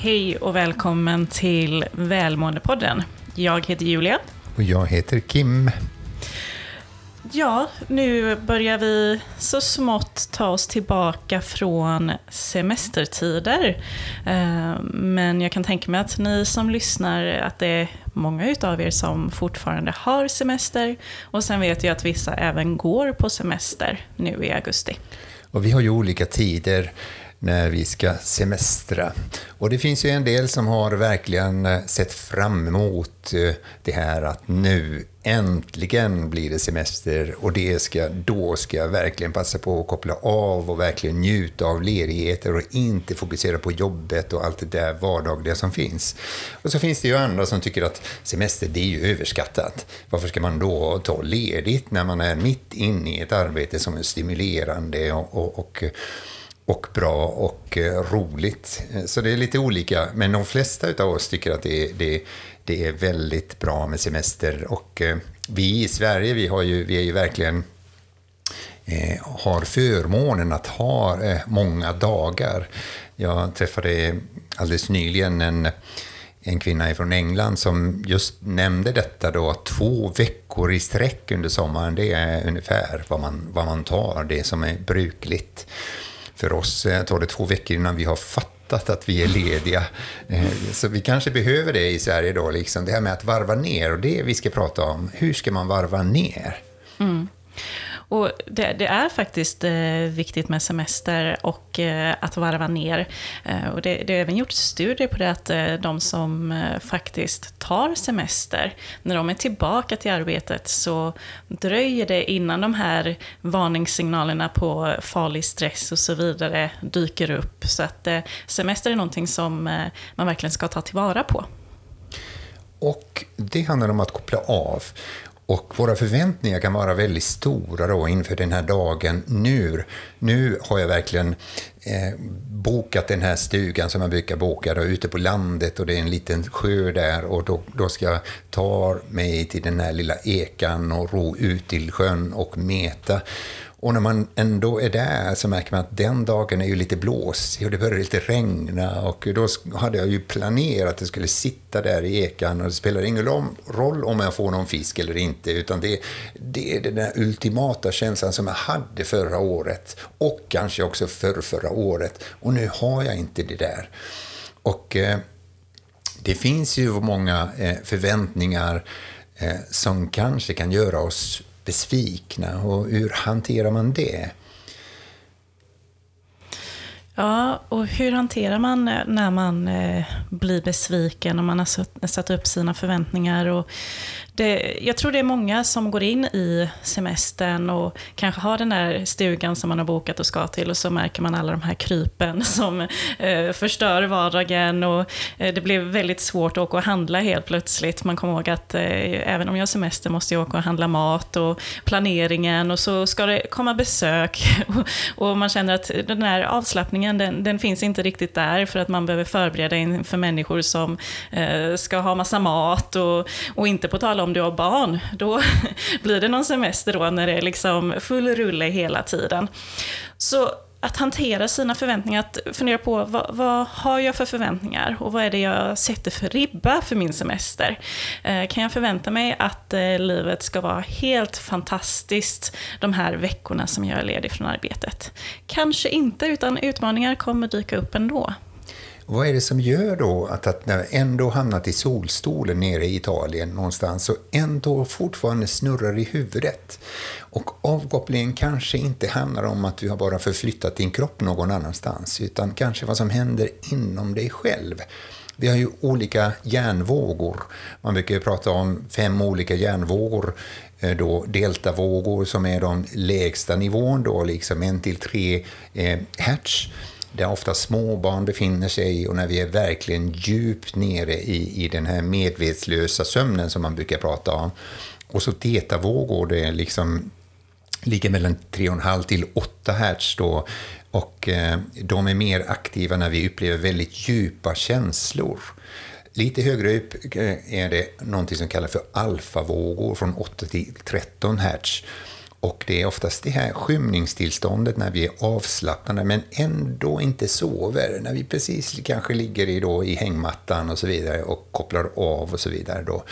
Hej och välkommen till Välmåendepodden. Jag heter Julia. Och jag heter Kim. Ja, nu börjar vi så smått ta oss tillbaka från semestertider. Eh, men jag kan tänka mig att ni som lyssnar, att det är många utav er som fortfarande har semester. Och sen vet jag att vissa även går på semester nu i augusti. Och vi har ju olika tider när vi ska semestra. Och det finns ju en del som har verkligen eh, sett fram emot eh, det här att nu äntligen blir det semester och det ska, då ska jag verkligen passa på att koppla av och verkligen njuta av ledigheter och inte fokusera på jobbet och allt det där vardagliga som finns. Och så finns det ju andra som tycker att semester det är ju överskattat. Varför ska man då ta ledigt när man är mitt inne i ett arbete som är stimulerande och, och, och och bra och eh, roligt. Så det är lite olika, men de flesta av oss tycker att det, det, det är väldigt bra med semester. Och eh, vi i Sverige, vi, har ju, vi är ju verkligen eh, har förmånen att ha eh, många dagar. Jag träffade alldeles nyligen en, en kvinna från England som just nämnde detta då, två veckor i sträck under sommaren, det är ungefär vad man, vad man tar, det som är brukligt. För oss eh, tar det två veckor innan vi har fattat att vi är lediga. Eh, så vi kanske behöver det i Sverige då, liksom det här med att varva ner och det vi ska prata om. Hur ska man varva ner? Mm. Och det, det, är faktiskt eh, viktigt med semester och eh, att varva ner. Eh, och det, det har även gjorts studier på det att eh, de som eh, faktiskt tar semester, när de är tillbaka till arbetet så dröjer det innan de här varningssignalerna på farlig stress och så vidare dyker upp. Så att eh, semester är någonting som eh, man verkligen ska ta tillvara på. Och det handlar om att koppla av. Och våra förväntningar kan vara väldigt stora då inför den här dagen. Nu, nu har jag verkligen eh, bokat den här stugan som jag brukar boka då, ute på landet och det är en liten sjö där och då, då ska jag ta mig till den här lilla ekan och ro ut till sjön och meta. Och när man ändå är där så märker man att den dagen är ju lite blåsig och det börjar lite regna. Och då hade jag ju planerat att jag skulle sitta där i ekan. Och det spelar ingen roll om jag får någon fisk eller inte. Utan det, det är den där ultimata känslan som jag hade förra året. Och kanske också för förra året. Och nu har jag inte det där. Och eh, det finns ju många eh, förväntningar eh, som kanske kan göra oss besvikna och hur hanterar man det? Ja, och hur hanterar man eh, när man eh, bli blir besviken och man har satt upp sina förväntningar? Och det, jag tror det är många som går in i semestern och kanske har den där stugan som man har bokat och ska till och så märker man alla de här krypen som eh, förstör vardagen och eh, det blir väldigt svårt att åka och handla helt plötsligt. Man kommer ihåg att eh, även om jag har semester måste jag åka och handla mat och planeringen och så ska det komma besök och, och man känner att den här avslappningen den, den, finns inte riktigt där för att man behöver förbereda inför människor som eh, ska ha massa mat och, och inte på tal om om du har barn, då blir det någon semester då när det är liksom full rulle hela tiden. Så att hantera sina förväntningar, att fundera på vad, vad, har jag för förväntningar och vad är det jag sätter för ribba för min semester? Eh, kan jag förvänta mig att eh, livet ska vara helt fantastiskt de här veckorna som jag är ledig från arbetet? Kanske inte, utan utmaningar kommer dyka upp ändå. Vad är det som gör då att, att när jag ändå hamnat i solstolen nere i Italien någonstans så ändå fortfarande snurrar i huvudet? Och avkopplingen kanske inte handlar om att du har bara förflyttat din kropp någon annanstans utan kanske vad som händer inom dig själv. Vi har ju olika hjärnvågor. Man brukar prata om fem olika hjärnvågor. Eh, då deltavågor som är de lägsta nivån, då, liksom en till tre eh, hertz där ofta småbarn befinner sig och när vi är verkligen djupt nere i, i den här medvetslösa sömnen som man brukar prata om. Och så tetavågor, det är liksom ligger mellan 3,5 till 8 hertz då. Och eh, de är mer aktiva när vi upplever väldigt djupa känslor. Lite högre upp eh, är det någonting som kallas för alfavågor från 8 till 13 hertz. Och det är oftast det här skymningstillståndet när vi är avslappnade men ändå inte sover. När vi precis kanske ligger i, då, i hängmattan och så vidare och kopplar av och så vidare. Då.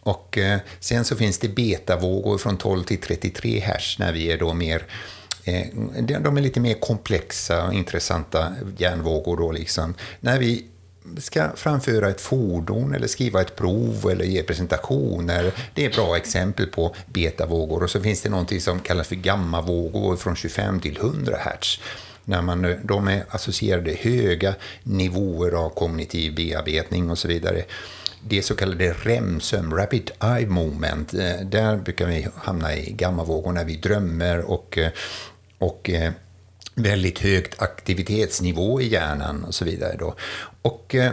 Och eh, sen så finns det betavågor från 12 till 33 hertz när vi är då mer eh, de är lite mer komplexa och intressanta hjärnvågor. Då liksom. När vi ska framföra ett fordon eller skriva ett prov eller ge presentationer. Det är bra exempel på betavågor. Och så finns det någonting som kallas för gammavågor från 25 till 100 hertz. När man, eh, de är associerade höga nivåer av kognitiv bearbetning och så vidare. Det så kallade REM-sömn, Rapid Eye Movement, eh, där brukar vi hamna i gammavågor när vi drömmer och, eh, och väldigt högt aktivitetsnivå i hjärnan och så vidare. Då. Och eh,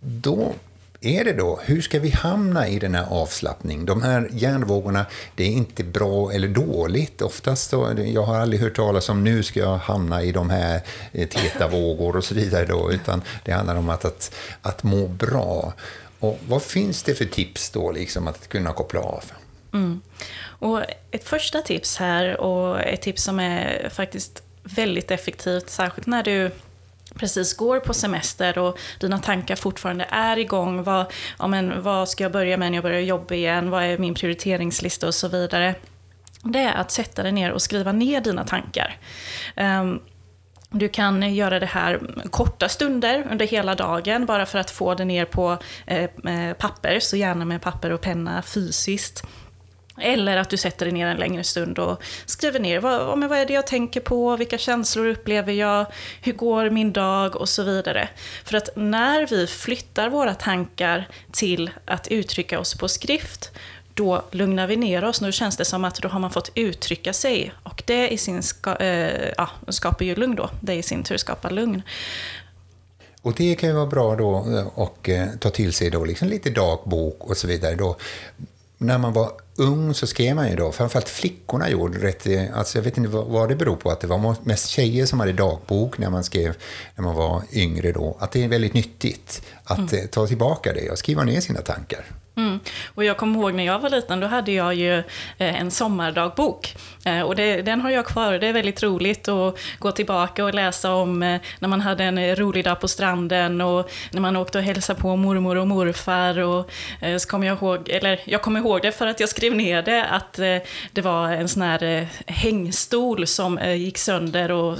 då är det då, hur ska vi hamna i den här avslappningen? De här hjärnvågorna, det är inte bra eller dåligt. Oftast då, jag har aldrig hört talas om nu ska jag hamna i de här eh, tetavågor och så vidare då, utan det handlar om att, att, att må bra. Och vad finns det för tips då, liksom att kunna koppla av? Mm. Och ett första tips här, och ett tips som är faktiskt väldigt effektivt, särskilt när du precis går på semester och dina tankar fortfarande är igång. Vad, ja, men, vad ska jag börja med när jag börjar jobba igen? Vad är min prioriteringslista och så vidare. Det är att sätta dig ner och skriva ner dina tankar. Um, du kan göra det här korta stunder under hela dagen bara för att få det ner på eh, eh papper, så gärna med papper och penna fysiskt. Eller att du sätter dig ner en längre stund och skriver ner vad, vad är det jag tänker på, vilka känslor upplever jag, hur går min dag och så vidare. För att när vi flyttar våra tankar till att uttrycka oss på skrift, då lugnar vi ner oss. Nu känns det som att då har man fått uttrycka sig och det i sin ska, äh, ja, skapar ju lugn då. Det i sin tur skapar lugn. Och det kan ju vara bra då eh, och eh, ta till sig då liksom lite dagbok och så vidare. Då. När man var ung så skrev man ju då, framförallt flickorna gjorde rätt, alltså jag vet inte vad det beror på, att det var mest tjejer som hade dagbok när man skrev, när man var yngre då, att det är väldigt nyttigt att mm. Eh, ta tillbaka det och skriva ner sina tankar. Mm. Och jag kommer ihåg när jag var liten, då hade jag ju eh, en sommardagbok. Eh, och det, den har jag kvar och det är väldigt roligt att gå tillbaka och läsa om eh, när man hade en rolig dag på stranden och när man åkte och hälsade på mormor och morfar. Och så kommer jag ihåg, eller jag kommer ihåg det för att jag skrev ner det, att det var en sån här hängstol som gick sönder och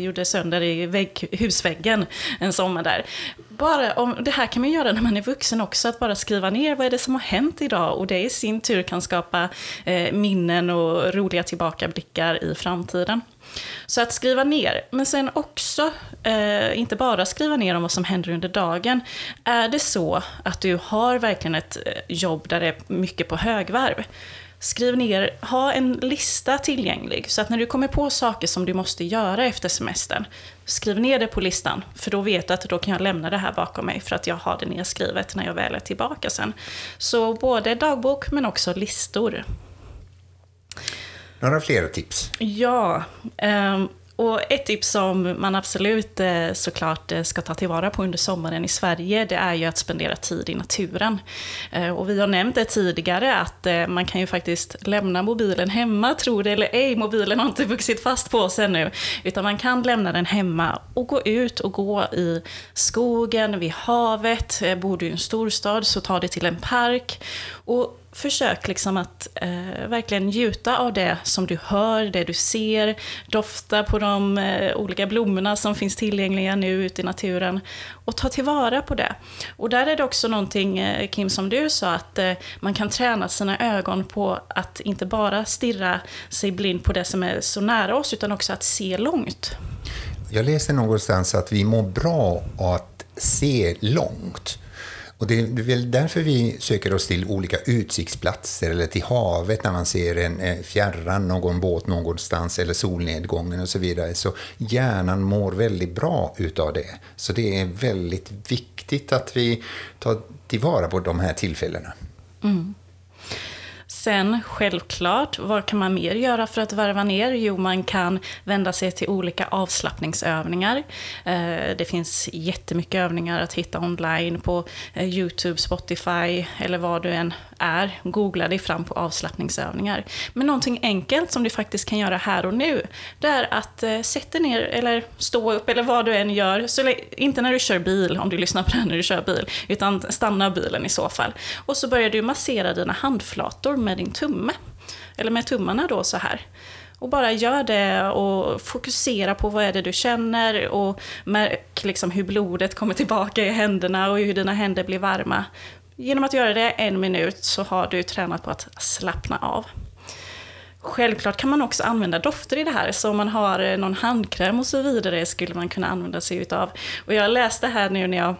gjorde sönder i vägg, husväggen en sommar där bara, om, det här kan man göra när man är vuxen också, att bara skriva ner vad är det som har hänt idag och det i sin tur kan skapa eh, minnen och roliga tillbakablickar i framtiden. Så att skriva ner, men sen också, eh, inte bara skriva ner om vad som händer under dagen. Är det så att du har verkligen ett eh, jobb där det är mycket på högvarv, Skriv ner, ha en lista tillgänglig så att när du kommer på saker som du måste göra efter semestern, skriv ner det på listan. För då vet du att då kan jag lämna det här bakom mig för att jag har det nedskrivet när jag väl är tillbaka sen. Så både dagbok men också listor. Några fler tips? Ja. Um, och ett tips som man absolut eh, såklart eh, ska ta tillvara på under sommaren i Sverige, det är ju att spendera tid i naturen. Eh, och vi har nämnt det tidigare att man kan ju faktiskt lämna mobilen hemma, tro det eller ej, mobilen har inte vuxit fast på sig ännu. Utan man kan lämna den hemma och gå ut och gå i skogen, vid havet. Bor du i en storstad så ta dig till en park. Och försök liksom att eh, verkligen njuta av det som du hör, det du ser, dofta på de eh, olika blommorna som finns tillgängliga nu ute i naturen och ta tillvara på det. Och där är det också någonting, eh, Kim, som du sa, att eh, man kan träna sina ögon på att inte bara stirra sig blind på det som är så nära oss, utan också att se långt. Jag läste någonstans att vi mår bra av att se långt. Och det är väl därför vi söker oss till olika utsiktsplatser eller till havet när man ser en eh, fjärran, någon båt någonstans eller solnedgången och så vidare. Så hjärnan mår väldigt bra utav det. Så det är väldigt viktigt att vi tar tillvara på de här tillfällena. Mm. Sen självklart, vad kan man mer göra för att varva ner? Jo, man kan vända sig till olika avslappningsövningar. Eh, det finns jättemycket övningar att hitta online på eh, YouTube, Spotify eller vad du än är. Googla dig fram på avslappningsövningar. Men någonting enkelt som du faktiskt kan göra här och nu, det är att eh, sätta ner eller stå upp eller vad du än gör. Så, inte när du kör bil, om du lyssnar på det när du kör bil, utan stanna bilen i så fall. Och så börjar du massera dina handflator med din tumme. Eller med tummarna då så här. Och bara gör det och fokusera på vad är det du känner och märk liksom hur blodet kommer tillbaka i händerna och hur dina händer blir varma. Genom att göra det en minut så har du tränat på att slappna av. Självklart kan man också använda dofter i det här, så om man har någon handkräm och så vidare skulle man kunna använda sig utav. Och jag läste här nu när jag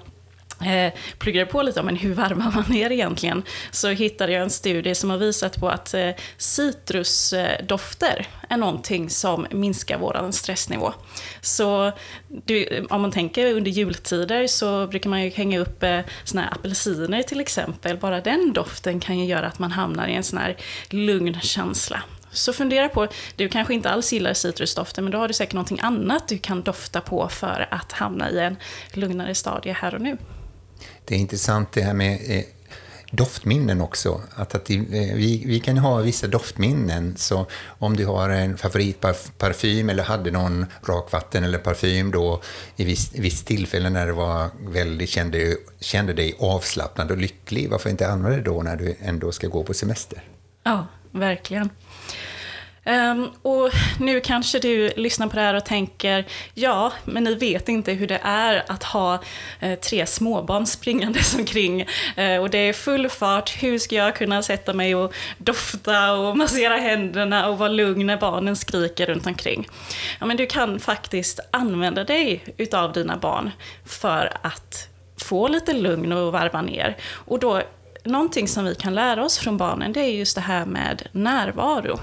eh, pluggade på lite om men hur varvar man ner egentligen, så hittade jag en studie som har visat på att eh, citrusdofter är någonting som minskar vår stressnivå. Så du, om man tänker under jultider så brukar man ju hänga upp eh, såna här apelsiner till exempel. Bara den doften kan ju göra att man hamnar i en sån här lugn känsla. Så fundera på, du kanske inte alls gillar citrusdoften, men då har du säkert någonting annat du kan dofta på för att hamna i en lugnare stadie här och nu. Det är intressant det här med eh, doftminnen också. Att, att eh, vi, vi kan ha vissa doftminnen, så om du har en favoritparfym eller hade någon rakvatten eller parfym då i visst, viss tillfälle när du var väldigt, kände, kände dig avslappnad och lycklig, varför inte använda det då när du ändå ska gå på semester? Ja, verkligen. Um, och nu kanske du lyssnar på det här och tänker, ja, men ni vet inte hur det är att ha uh, tre småbarn springandes omkring uh, och det är full fart, hur ska jag kunna sätta mig och dofta och massera händerna och vara lugn när barnen skriker runt omkring? Ja, men du kan faktiskt använda dig utav dina barn för att få lite lugn och varva ner. Och då, någonting som vi kan lära oss från barnen, det är just det här med närvaro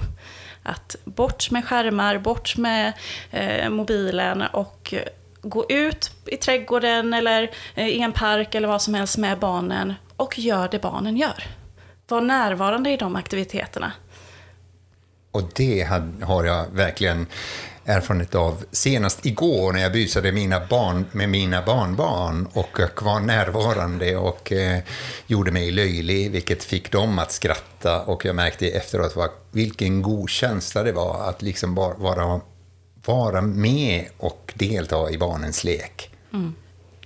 att bort med skärmar, bort med eh, mobilen och gå ut i trädgården eller eh, i en park eller vad som helst med barnen och gör det barnen gör. Var närvarande i de aktiviteterna. Och det har jag verkligen erfarenhet av senast igår när jag busade mina barn, med mina barnbarn och var närvarande och eh, gjorde mig löjlig, vilket fick dem att skratta och jag märkte efteråt vad, vilken god känsla det var att liksom bara vara, vara med och delta i barnens lek. Mm.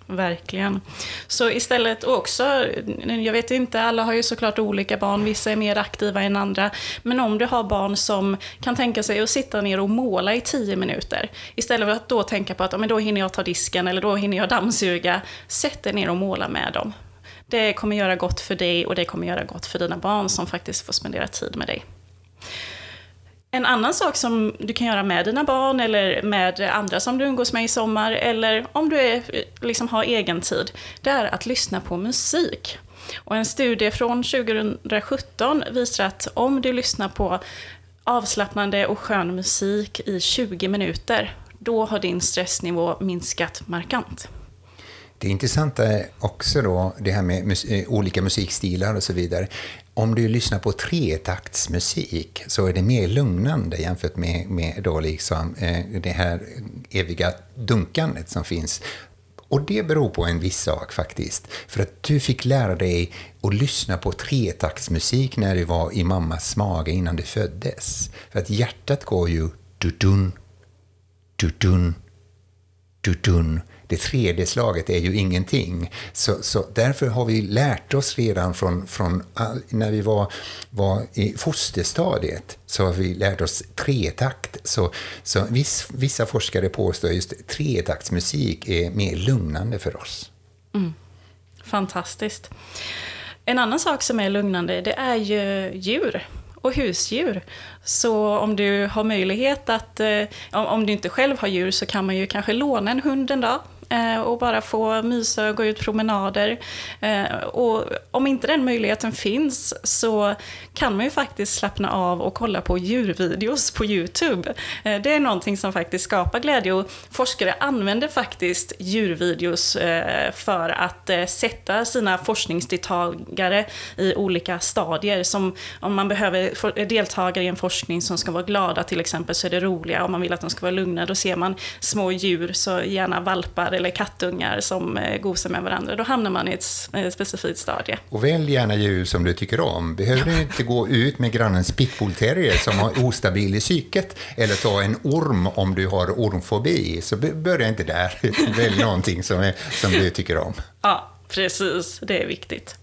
Verkligen. Så istället också, jag vet inte, alla har ju såklart olika barn, vissa är mer aktiva än andra. Men om du har barn som kan tänka sig att sitta ner och måla i tio minuter, istället för att då tänka på att men då hinner jag ta disken eller då hinner jag dammsuga, sätt dig ner och måla med dem. Det kommer göra gott för dig och det kommer göra gott för dina barn som faktiskt får spendera tid med dig. En annan sak som du kan göra med dina barn eller med andra som du umgås med i sommar eller om du är, liksom har egen tid, det är att lyssna på musik. Och en studie från 2017 visar att om du lyssnar på avslappnande och skön musik i 20 minuter, då har din stressnivå minskat markant. Det intressanta är också då det här med mus eh, olika musikstilar och så vidare. Om du lyssnar på tretaktsmusik så är det mer lugnande jämfört med, med då liksom, eh, det här eviga dunkandet som finns. Och det beror på en viss sak faktiskt. För att du fick lära dig att lyssna på tretaktsmusik när du var i mammas mage innan du föddes. För att hjärtat går ju du-dun, du-dun, du-dun det tredje slaget är ju ingenting. Så, så därför har vi lärt oss redan från, från all, när vi var, var i fosterstadiet, så har vi lärt oss tretakt. Så, så viss, vissa forskare påstår just tretaktsmusik är mer lugnande för oss. Mm. Fantastiskt. En annan sak som är lugnande, det är ju djur och husdjur. Så om du har möjlighet att, eh, om du inte själv har djur så kan man ju kanske låna en hund en dag Eh, och bara få mysa och gå ut promenader. Eh, och om inte den möjligheten finns så kan man ju faktiskt slappna av och kolla på djurvideos på YouTube. Eh, det är någonting som faktiskt skapar glädje och forskare använder faktiskt djurvideos för att sätta sina forskningsdeltagare i olika stadier. Som om man behöver deltagare i en forskning som ska vara glada till exempel så är det roliga. Om man vill att de ska vara lugna då ser man små djur, så gärna valpar eller kattungar som gosar med varandra. Då hamnar man i ett specifikt stadie. Och välj gärna djur som du tycker om. Behöver du inte gå ut med grannens pitbullterrier som har ostabil i psyket eller ta en orm om du har ormfobi. Så börja inte där. Välj någonting som, är, som du tycker om. Ja, precis. Det är viktigt.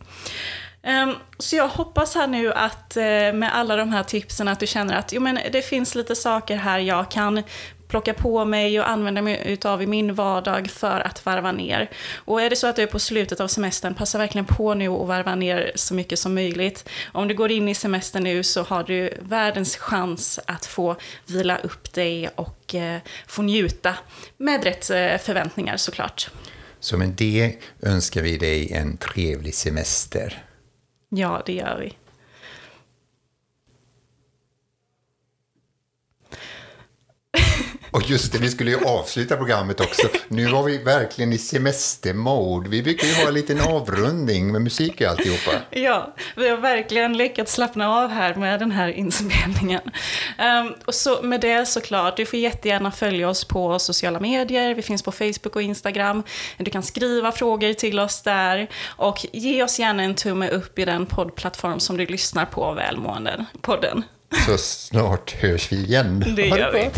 Ehm, så jag hoppas här nu att eh, med alla de här tipsen att du känner att jo, men det finns lite saker här jag kan plocka på mig och använda mig utav i min vardag för att varva ner. Och är det så att du är på slutet av semestern, passa verkligen på nu och varva ner så mycket som möjligt. Om du går in i semestern nu så har du världens chans att få vila upp dig och eh, få njuta med rätt eh, förväntningar såklart. Så med det önskar vi dig en trevlig semester. Ja, det gör vi. Och just det, vi skulle ju avsluta programmet också. Nu var vi verkligen i semestermode. Vi brukar ju ha en liten avrundning med musik och alltihopa. Ja, vi har verkligen lyckats slappna av här med den här inspelningen. Um, och så med det såklart, du får jättegärna följa oss på sociala medier. Vi finns på Facebook och Instagram. Du kan skriva frågor till oss där. Och ge oss gärna en tumme upp i den poddplattform som du lyssnar på, Välmående-podden. Så snart hörs vi igen. Det gör vi.